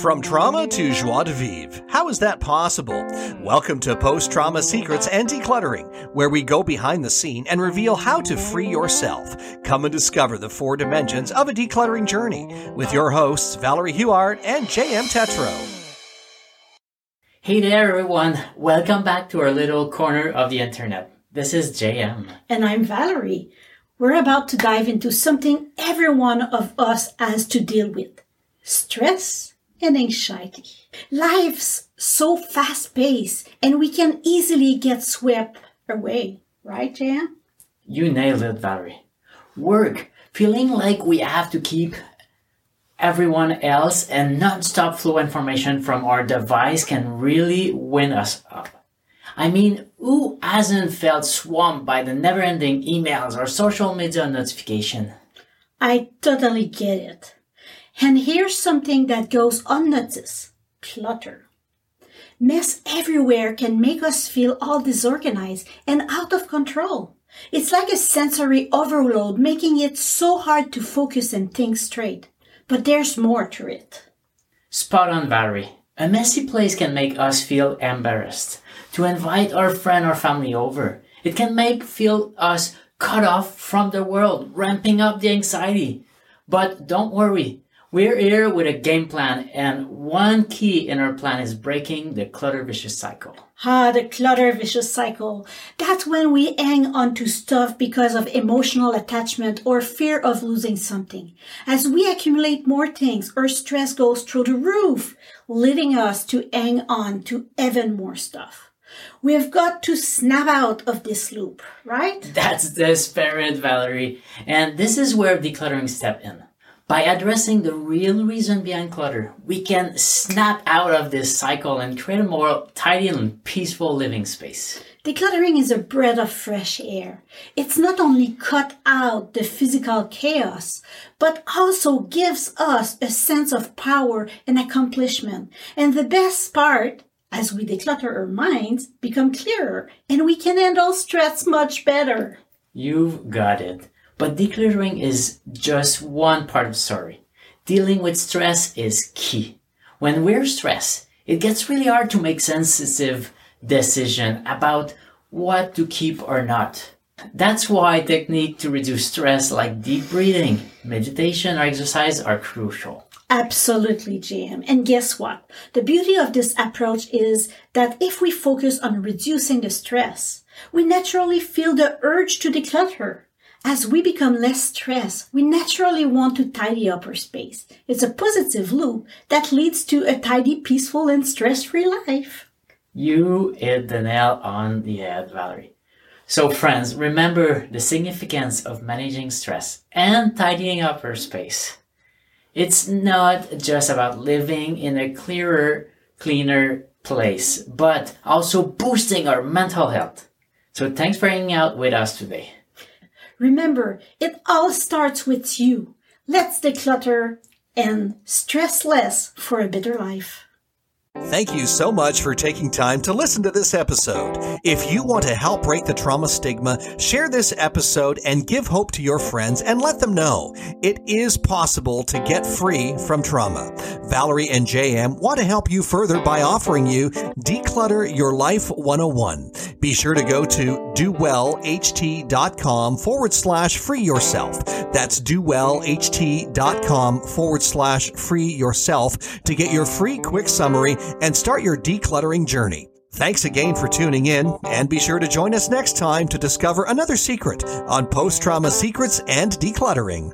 From trauma to joie de vivre. How is that possible? Welcome to Post Trauma Secrets and Decluttering, where we go behind the scene and reveal how to free yourself. Come and discover the four dimensions of a decluttering journey with your hosts, Valerie Huart and JM Tetro. Hey there, everyone. Welcome back to our little corner of the internet. This is JM. And I'm Valerie. We're about to dive into something every one of us has to deal with stress and anxiety. Life's so fast paced and we can easily get swept away, right, Jan? You nailed it, Valerie. Work, feeling like we have to keep everyone else and non-stop flow information from our device can really win us up. I mean, who hasn't felt swamped by the never-ending emails or social media notification? I totally get it. And here's something that goes unnoticed clutter. Mess everywhere can make us feel all disorganized and out of control. It's like a sensory overload, making it so hard to focus and think straight. But there's more to it. Spot on, Valerie. A messy place can make us feel embarrassed to invite our friend or family over. It can make feel us cut off from the world, ramping up the anxiety. But don't worry, we're here with a game plan, and one key in our plan is breaking the clutter vicious cycle. Ah, the clutter vicious cycle. That's when we hang on to stuff because of emotional attachment or fear of losing something. As we accumulate more things, our stress goes through the roof, leading us to hang on to even more stuff. We've got to snap out of this loop, right? That's the spirit, Valerie. And this is where decluttering step in. By addressing the real reason behind clutter, we can snap out of this cycle and create a more tidy and peaceful living space. Decluttering is a breath of fresh air. It's not only cut out the physical chaos, but also gives us a sense of power and accomplishment. And the best part, as we declutter our minds, become clearer and we can handle stress much better. You've got it. But decluttering is just one part of the story. Dealing with stress is key. When we're stressed, it gets really hard to make sensitive decision about what to keep or not. That's why technique to reduce stress like deep breathing, meditation or exercise are crucial. Absolutely, JM. And guess what? The beauty of this approach is that if we focus on reducing the stress, we naturally feel the urge to declutter. As we become less stressed, we naturally want to tidy up our space. It's a positive loop that leads to a tidy, peaceful, and stress-free life. You hit the nail on the head, Valerie. So friends, remember the significance of managing stress and tidying up our space. It's not just about living in a clearer, cleaner place, but also boosting our mental health. So thanks for hanging out with us today. Remember, it all starts with you. Let's declutter and stress less for a better life. Thank you so much for taking time to listen to this episode. If you want to help break the trauma stigma, share this episode and give hope to your friends and let them know it is possible to get free from trauma. Valerie and JM want to help you further by offering you Declutter Your Life 101. Be sure to go to dowellht.com forward slash free yourself. That's dowellht.com forward slash free yourself to get your free quick summary and start your decluttering journey. Thanks again for tuning in, and be sure to join us next time to discover another secret on post trauma secrets and decluttering.